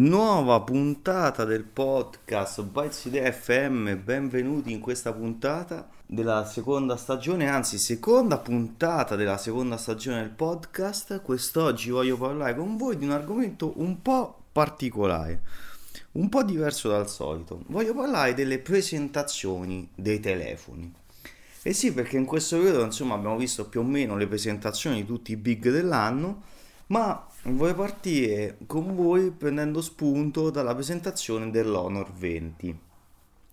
Nuova puntata del podcast Bytes FM, benvenuti in questa puntata della seconda stagione, anzi seconda puntata della seconda stagione del podcast. Quest'oggi voglio parlare con voi di un argomento un po' particolare, un po' diverso dal solito. Voglio parlare delle presentazioni dei telefoni. E sì, perché in questo periodo insomma abbiamo visto più o meno le presentazioni di tutti i big dell'anno ma vorrei partire con voi prendendo spunto dalla presentazione dell'Honor 20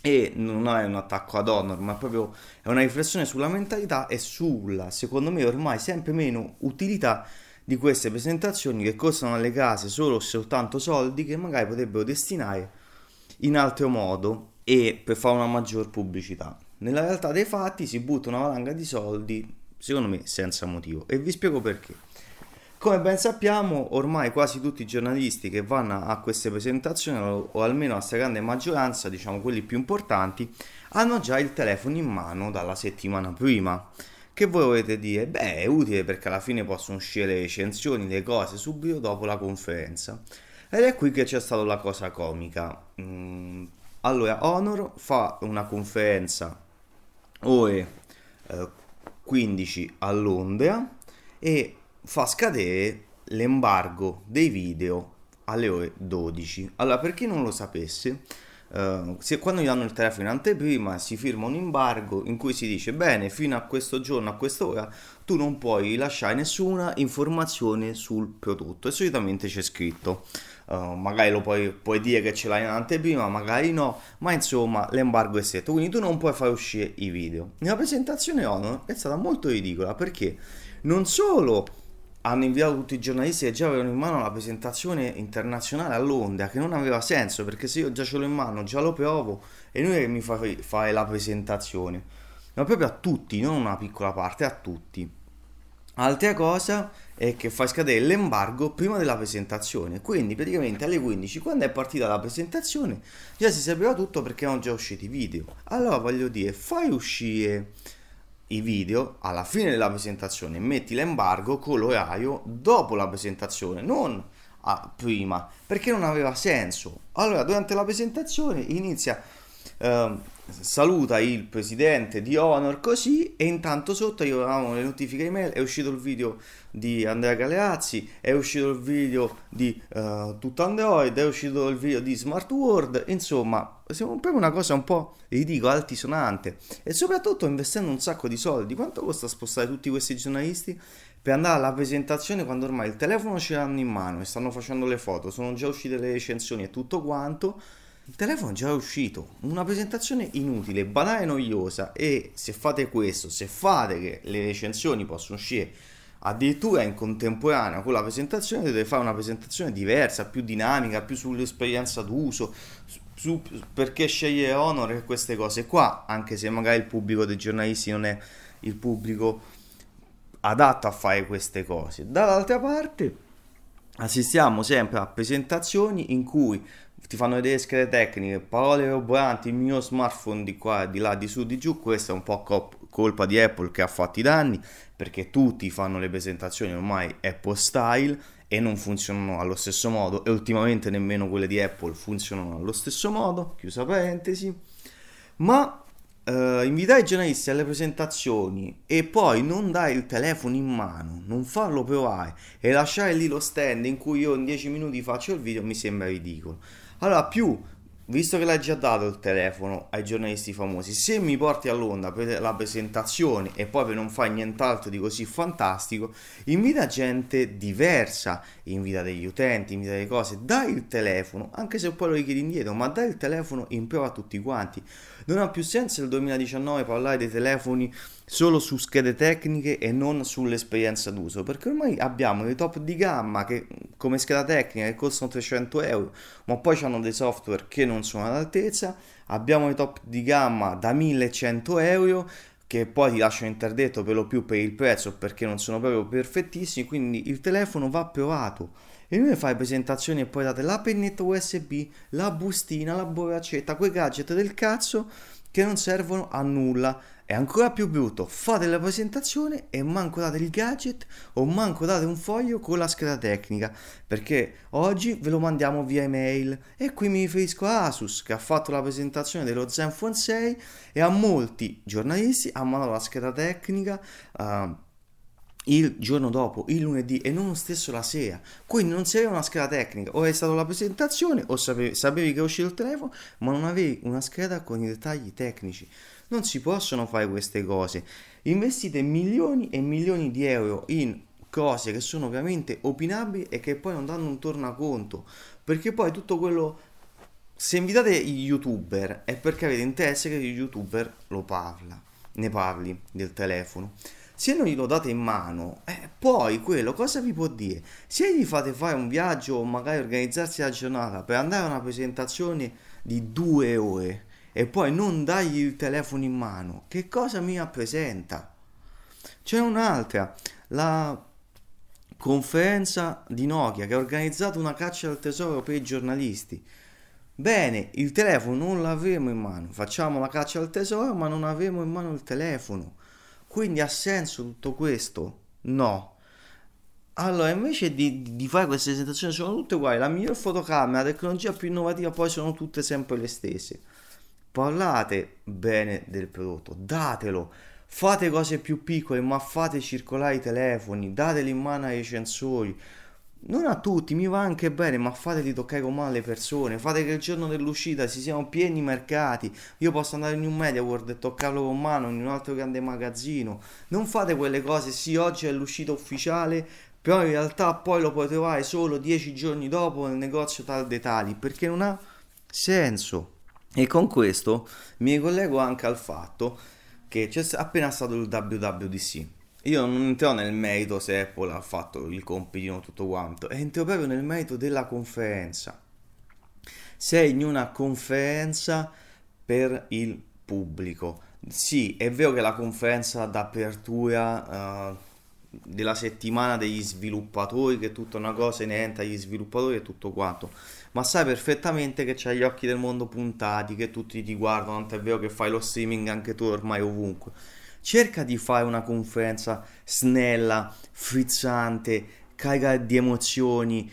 e non è un attacco ad Honor ma proprio è una riflessione sulla mentalità e sulla secondo me ormai sempre meno utilità di queste presentazioni che costano alle case solo soltanto soldi che magari potrebbero destinare in altro modo e per fare una maggior pubblicità. Nella realtà dei fatti si butta una valanga di soldi secondo me senza motivo. E vi spiego perché come ben sappiamo, ormai quasi tutti i giornalisti che vanno a queste presentazioni, o almeno la stragrande maggioranza, diciamo quelli più importanti, hanno già il telefono in mano dalla settimana prima. Che voi volete dire? Beh, è utile perché alla fine possono uscire le recensioni, le cose subito dopo la conferenza. Ed è qui che c'è stata la cosa comica. Mm, allora, Honor fa una conferenza ore eh, 15 a Londra e fa scadere l'embargo dei video alle ore 12. Allora, per chi non lo sapesse, uh, se quando gli danno il telefono in anteprima si firma un embargo in cui si dice bene, fino a questo giorno, a quest'ora, tu non puoi lasciare nessuna informazione sul prodotto e solitamente c'è scritto. Uh, magari lo puoi, puoi, dire che ce l'hai in anteprima, magari no, ma insomma l'embargo è stretto, quindi tu non puoi fare uscire i video. La presentazione Honor è stata molto ridicola perché non solo hanno inviato tutti i giornalisti che già avevano in mano la presentazione internazionale a Londra, che non aveva senso perché se io già ce l'ho in mano, già lo provo e noi che mi fai fare la presentazione, ma proprio a tutti, non una piccola parte, a tutti. Altra cosa è che fai scadere l'embargo prima della presentazione, quindi praticamente alle 15, quando è partita la presentazione, già si sapeva tutto perché erano già usciti i video. Allora voglio dire, fai uscire i video alla fine della presentazione, metti l'embargo con l'orario dopo la presentazione, non a prima, perché non aveva senso. Allora, durante la presentazione inizia eh, saluta il presidente di Honor così e intanto sotto avevamo le notifiche email è uscito il video di Andrea Galeazzi è uscito il video di uh, tutto Android è uscito il video di Smart World insomma siamo proprio una cosa un po' ridicola altisonante. E soprattutto investendo un sacco di soldi quanto costa spostare tutti questi giornalisti per andare alla presentazione quando ormai il telefono ce l'hanno in mano e stanno facendo le foto sono già uscite le recensioni e tutto quanto il telefono è già uscito, una presentazione inutile, banale e noiosa e se fate questo, se fate che le recensioni possono uscire addirittura in contemporanea con la presentazione, dovete fare una presentazione diversa, più dinamica, più sull'esperienza d'uso, su perché scegliere Honor e queste cose qua, anche se magari il pubblico dei giornalisti non è il pubblico adatto a fare queste cose. Dall'altra parte assistiamo sempre a presentazioni in cui ti fanno vedere schede tecniche, parole roboanti, il mio smartphone di qua, di là, di su, di giù, questa è un po' cop- colpa di Apple che ha fatto i danni, perché tutti fanno le presentazioni ormai Apple style e non funzionano allo stesso modo e ultimamente nemmeno quelle di Apple funzionano allo stesso modo, chiusa parentesi, ma Uh, invitare i giornalisti alle presentazioni e poi non dare il telefono in mano, non farlo provare e lasciare lì lo stand in cui io in 10 minuti faccio il video mi sembra ridicolo. Allora, più, visto che l'hai già dato il telefono ai giornalisti famosi, se mi porti a Londra per la presentazione e poi per non fare nient'altro di così fantastico, invita gente diversa, invita degli utenti, invita delle cose, dai il telefono, anche se poi lo richiedi indietro, ma dai il telefono in prova a tutti quanti. Non ha più senso nel 2019 parlare dei telefoni solo su schede tecniche e non sull'esperienza d'uso, perché ormai abbiamo dei top di gamma che come scheda tecnica che costano 300 euro, ma poi hanno dei software che non sono all'altezza, abbiamo dei top di gamma da 1100 euro che poi ti lasciano interdetto per lo più per il prezzo perché non sono proprio perfettissimi, quindi il telefono va provato. E noi fai presentazioni e poi date la pennetta USB, la bustina, la borraccetta, quei gadget del cazzo che non servono a nulla. È ancora più brutto, fate la presentazione e manco date il gadget o manco date un foglio con la scheda tecnica, perché oggi ve lo mandiamo via email. E qui mi riferisco a Asus che ha fatto la presentazione dello Zenfone 6 e a molti giornalisti ha mandato la scheda tecnica. Uh, il giorno dopo, il lunedì e non lo stesso la sera. Quindi non si aveva una scheda tecnica, o è stata la presentazione o sapevi, sapevi che è uscito il telefono, ma non avevi una scheda con i dettagli tecnici. Non si possono fare queste cose. Investite milioni e milioni di euro in cose che sono ovviamente opinabili e che poi non danno un tornaconto. Perché poi tutto quello. Se invitate gli youtuber è perché avete interesse che il youtuber lo parla, ne parli del telefono. Se non glielo date in mano, eh, poi quello cosa vi può dire? Se gli fate fare un viaggio o magari organizzarsi la giornata per andare a una presentazione di due ore e poi non dargli il telefono in mano, che cosa mi rappresenta? C'è un'altra, la conferenza di Nokia che ha organizzato una caccia al tesoro per i giornalisti. Bene, il telefono non l'avremo in mano, facciamo la caccia al tesoro ma non avremo in mano il telefono. Quindi ha senso tutto questo? No. Allora, invece di, di, fare queste presentazioni sono tutte uguali, la miglior fotocamera, la tecnologia più innovativa, poi sono tutte sempre le stesse parlate bene del prodotto, datelo, fate cose più piccole, ma fate circolare i telefoni, dateli in mano ai recensori. Non a tutti, mi va anche bene, ma fateli toccare con mano alle persone. Fate che il giorno dell'uscita si siano pieni i mercati. Io posso andare in un Media World e toccarlo con mano in un altro grande magazzino. Non fate quelle cose, sì, oggi è l'uscita ufficiale, però in realtà poi lo puoi trovare solo dieci giorni dopo nel negozio tal dei tali, perché non ha senso. E con questo mi collego anche al fatto che c'è appena stato il WWDC. Io non entrerò nel merito se Apple ha fatto il compitino tutto quanto, entro proprio nel merito della conferenza. Sei in una conferenza per il pubblico. Sì, è vero che la conferenza d'apertura uh, della settimana degli sviluppatori, che è tutta una cosa inerente agli sviluppatori e tutto quanto ma sai perfettamente che c'hai gli occhi del mondo puntati, che tutti ti guardano, tanto è vero che fai lo streaming anche tu ormai ovunque. Cerca di fare una conferenza snella, frizzante, carica di emozioni.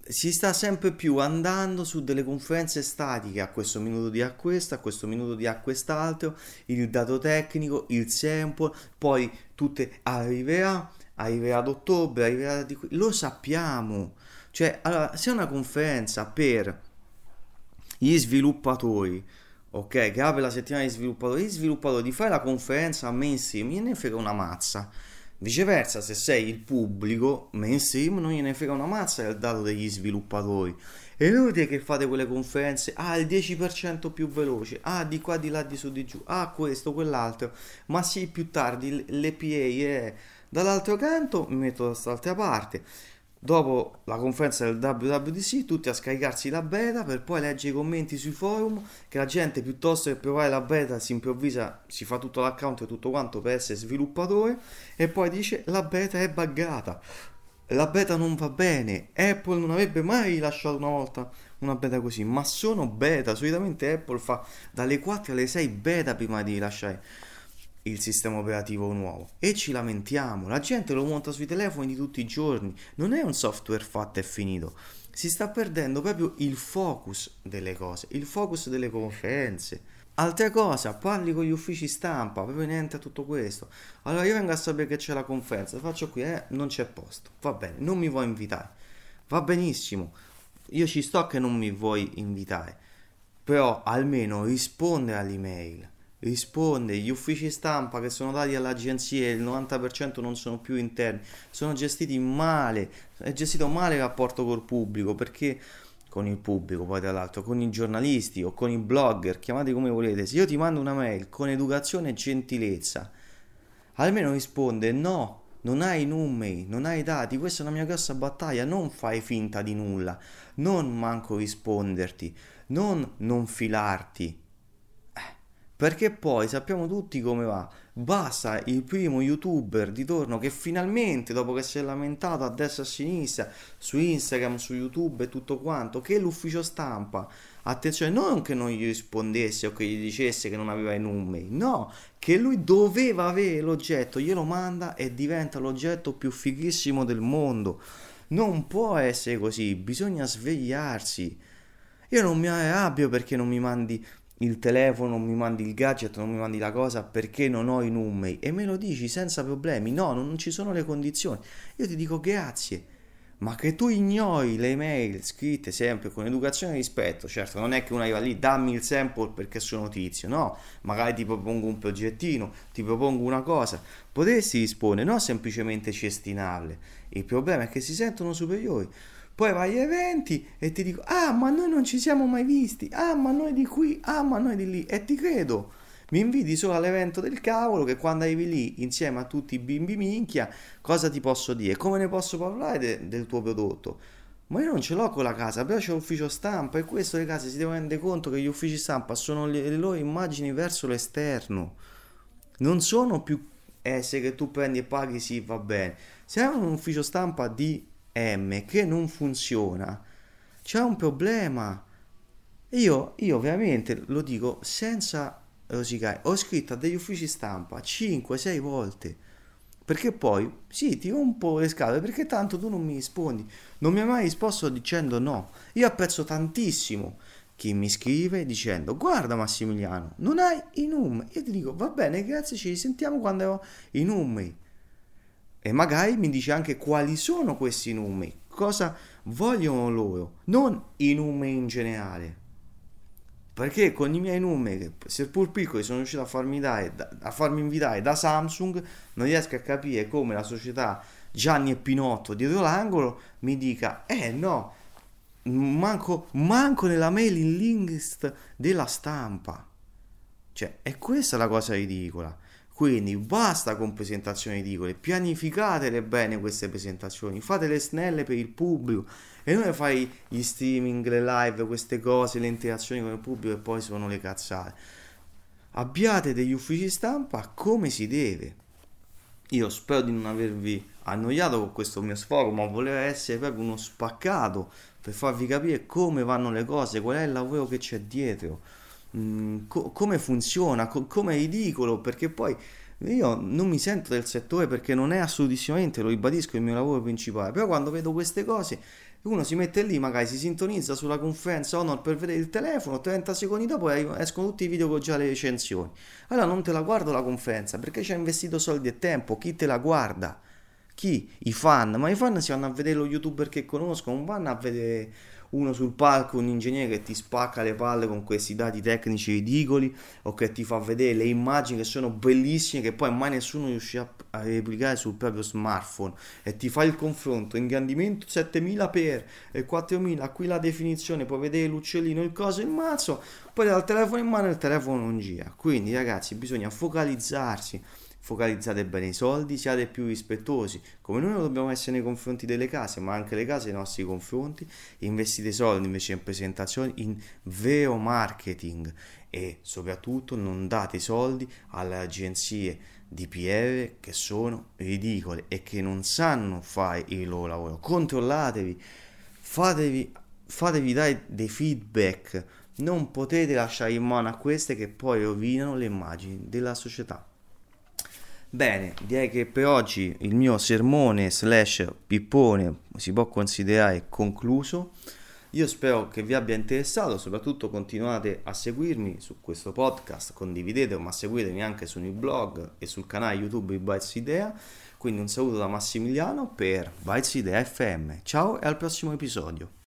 Si sta sempre più andando su delle conferenze statiche, a questo minuto di a questo, a questo minuto di a il dato tecnico, il sample, poi tutte arriverà, arriverà ad ottobre, arriverà di qui. Lo sappiamo cioè, allora, se una conferenza per gli sviluppatori, ok, che apre la settimana di sviluppatori, gli sviluppatori di fare la conferenza a mainstream, gliene frega una mazza. Viceversa, se sei il pubblico mainstream, non gliene frega una mazza del dato degli sviluppatori. È inutile che fate quelle conferenze, ah, il 10% più veloce, ah, di qua, di là, di su, di giù, ah, questo, quell'altro, ma sì, più tardi l'EPA è... Dall'altro canto mi metto da quest'altra parte Dopo la conferenza del WWDC, tutti a scaricarsi la beta per poi leggere i commenti sui forum che la gente piuttosto che provare la beta si improvvisa, si fa tutto l'account e tutto quanto per essere sviluppatore e poi dice la beta è buggata, la beta non va bene, Apple non avrebbe mai lasciato una volta una beta così, ma sono beta, solitamente Apple fa dalle 4 alle 6 beta prima di lasciare il sistema operativo nuovo e ci lamentiamo. La gente lo monta sui telefoni di tutti i giorni, non è un software fatto e finito. Si sta perdendo proprio il focus delle cose, il focus delle conferenze. Altra cosa, parli con gli uffici stampa, proprio niente a tutto questo. Allora io vengo a sapere che c'è la conferenza, faccio qui, eh, non c'è posto. Va bene, non mi vuoi invitare. Va benissimo. Io ci sto che non mi vuoi invitare. Però almeno risponde all'email risponde, gli uffici stampa che sono dati alle agenzie, il 90% non sono più interni, sono gestiti male, è gestito male il rapporto col pubblico perché con il pubblico poi tra l'altro, con i giornalisti o con i blogger, chiamate come volete, se io ti mando una mail con educazione e gentilezza, almeno risponde no, non hai numeri, non hai dati, questa è una mia grossa battaglia, non fai finta di nulla, non manco risponderti, non non filarti, Perché poi sappiamo tutti come va. Basta il primo youtuber di torno che finalmente, dopo che si è lamentato a destra e a sinistra, su Instagram, su YouTube e tutto quanto, che l'ufficio stampa, attenzione, non che non gli rispondesse o che gli dicesse che non aveva i numeri, no, che lui doveva avere l'oggetto, glielo manda e diventa l'oggetto più fighissimo del mondo. Non può essere così, bisogna svegliarsi. Io non mi arrabbio perché non mi mandi il telefono, non mi mandi il gadget, non mi mandi la cosa perché non ho i numeri e me lo dici senza problemi. No, non ci sono le condizioni. Io ti dico grazie. Ma che tu ignori le email scritte sempre con educazione e rispetto, certo, non è che uno arriva lì, dammi il sample perché sono tizio, no, magari ti propongo un progettino, ti propongo una cosa, potresti rispondere, non semplicemente cestinarle. Il problema è che si sentono superiori. Poi vai agli eventi e ti dico, ah, ma noi non ci siamo mai visti, ah, ma noi di qui, ah, ma noi di lì, e ti credo. Mi inviti solo all'evento del cavolo che quando arrivi lì insieme a tutti i bimbi minchia, cosa ti posso dire? Come ne posso parlare de- del tuo prodotto? Ma io non ce l'ho con la casa, però c'è l'ufficio stampa e questo le case si devono rendere conto che gli uffici stampa sono le, le loro immagini verso l'esterno. Non sono più esse che tu prendi e paghi, sì, va bene. Se hai un ufficio stampa di M che non funziona, c'è un problema. Io, io veramente lo dico senza rosicare, ho scritto a degli uffici stampa 5-6 volte. Perché poi, sì, ti rompo le scatole perché tanto tu non mi rispondi. Non mi hai mai risposto dicendo no. Io apprezzo tantissimo chi mi scrive dicendo guarda Massimiliano, non hai i numeri. Io ti dico va bene, grazie, ci risentiamo quando ho i numeri e magari mi dice anche quali sono questi numeri, cosa vogliono loro, non i numeri in generale. Perché con i miei numeri, seppur piccoli, sono riuscito a farmi, dare, a farmi invitare da Samsung, non riesco a capire come la società Gianni e Pinotto dietro l'angolo mi dica, eh no, manco, manco nella mailing list della stampa. Cioè, è questa la cosa ridicola. Quindi basta con presentazioni ridicole, pianificatele bene queste presentazioni, fatele snelle per il pubblico e non fai gli streaming, le live, queste cose, le interazioni con il pubblico e poi sono le cazzate. Abbiate degli uffici stampa come si deve. Io spero di non avervi annoiato con questo mio sfogo, ma volevo essere proprio uno spaccato per farvi capire come vanno le cose, qual è il lavoro che c'è dietro Mm, co- come funziona, co- come è ridicolo, perché poi io non mi sento del settore perché non è assolutissimamente, lo ribadisco, il mio lavoro principale, però quando vedo queste cose uno si mette lì, magari si sintonizza sulla conferenza Honor per vedere il telefono, 30 secondi dopo escono tutti i video con già le recensioni. Allora non te la guardo la conferenza perché ci ha investito soldi e tempo, chi te la guarda? Chi? I fan, ma i fan si vanno a vedere lo youtuber che conoscono, non vanno a vedere uno sul palco, un ingegnere che ti spacca le palle con questi dati tecnici ridicoli o che ti fa vedere le immagini che sono bellissime che poi mai nessuno riuscirà a replicare sul proprio smartphone e ti fa il confronto, ingrandimento 7000x e 4000, qui la definizione, puoi vedere l'uccellino, il coso, il mazzo, poi dal telefono in mano il telefono non gira. Quindi ragazzi bisogna focalizzarsi focalizzate bene i soldi, siate più rispettosi, come noi lo dobbiamo essere nei confronti delle case, ma anche le case nei nostri confronti, investite soldi invece in presentazioni, in vero marketing e soprattutto non date soldi alle agenzie di PR che sono ridicole e che non sanno fare il loro lavoro. Controllatevi, fatevi, fatevi dare dei feedback, non potete lasciare in mano a queste che poi rovinano le immagini della società. Bene, direi che per oggi il mio sermone slash pippone si può considerare concluso. Io spero che vi abbia interessato, soprattutto continuate a seguirmi su questo podcast, condividete, ma seguitemi anche sul mio blog e sul canale YouTube di Bytes Idea. Quindi un saluto da Massimiliano per Bytes Idea FM. Ciao e al prossimo episodio.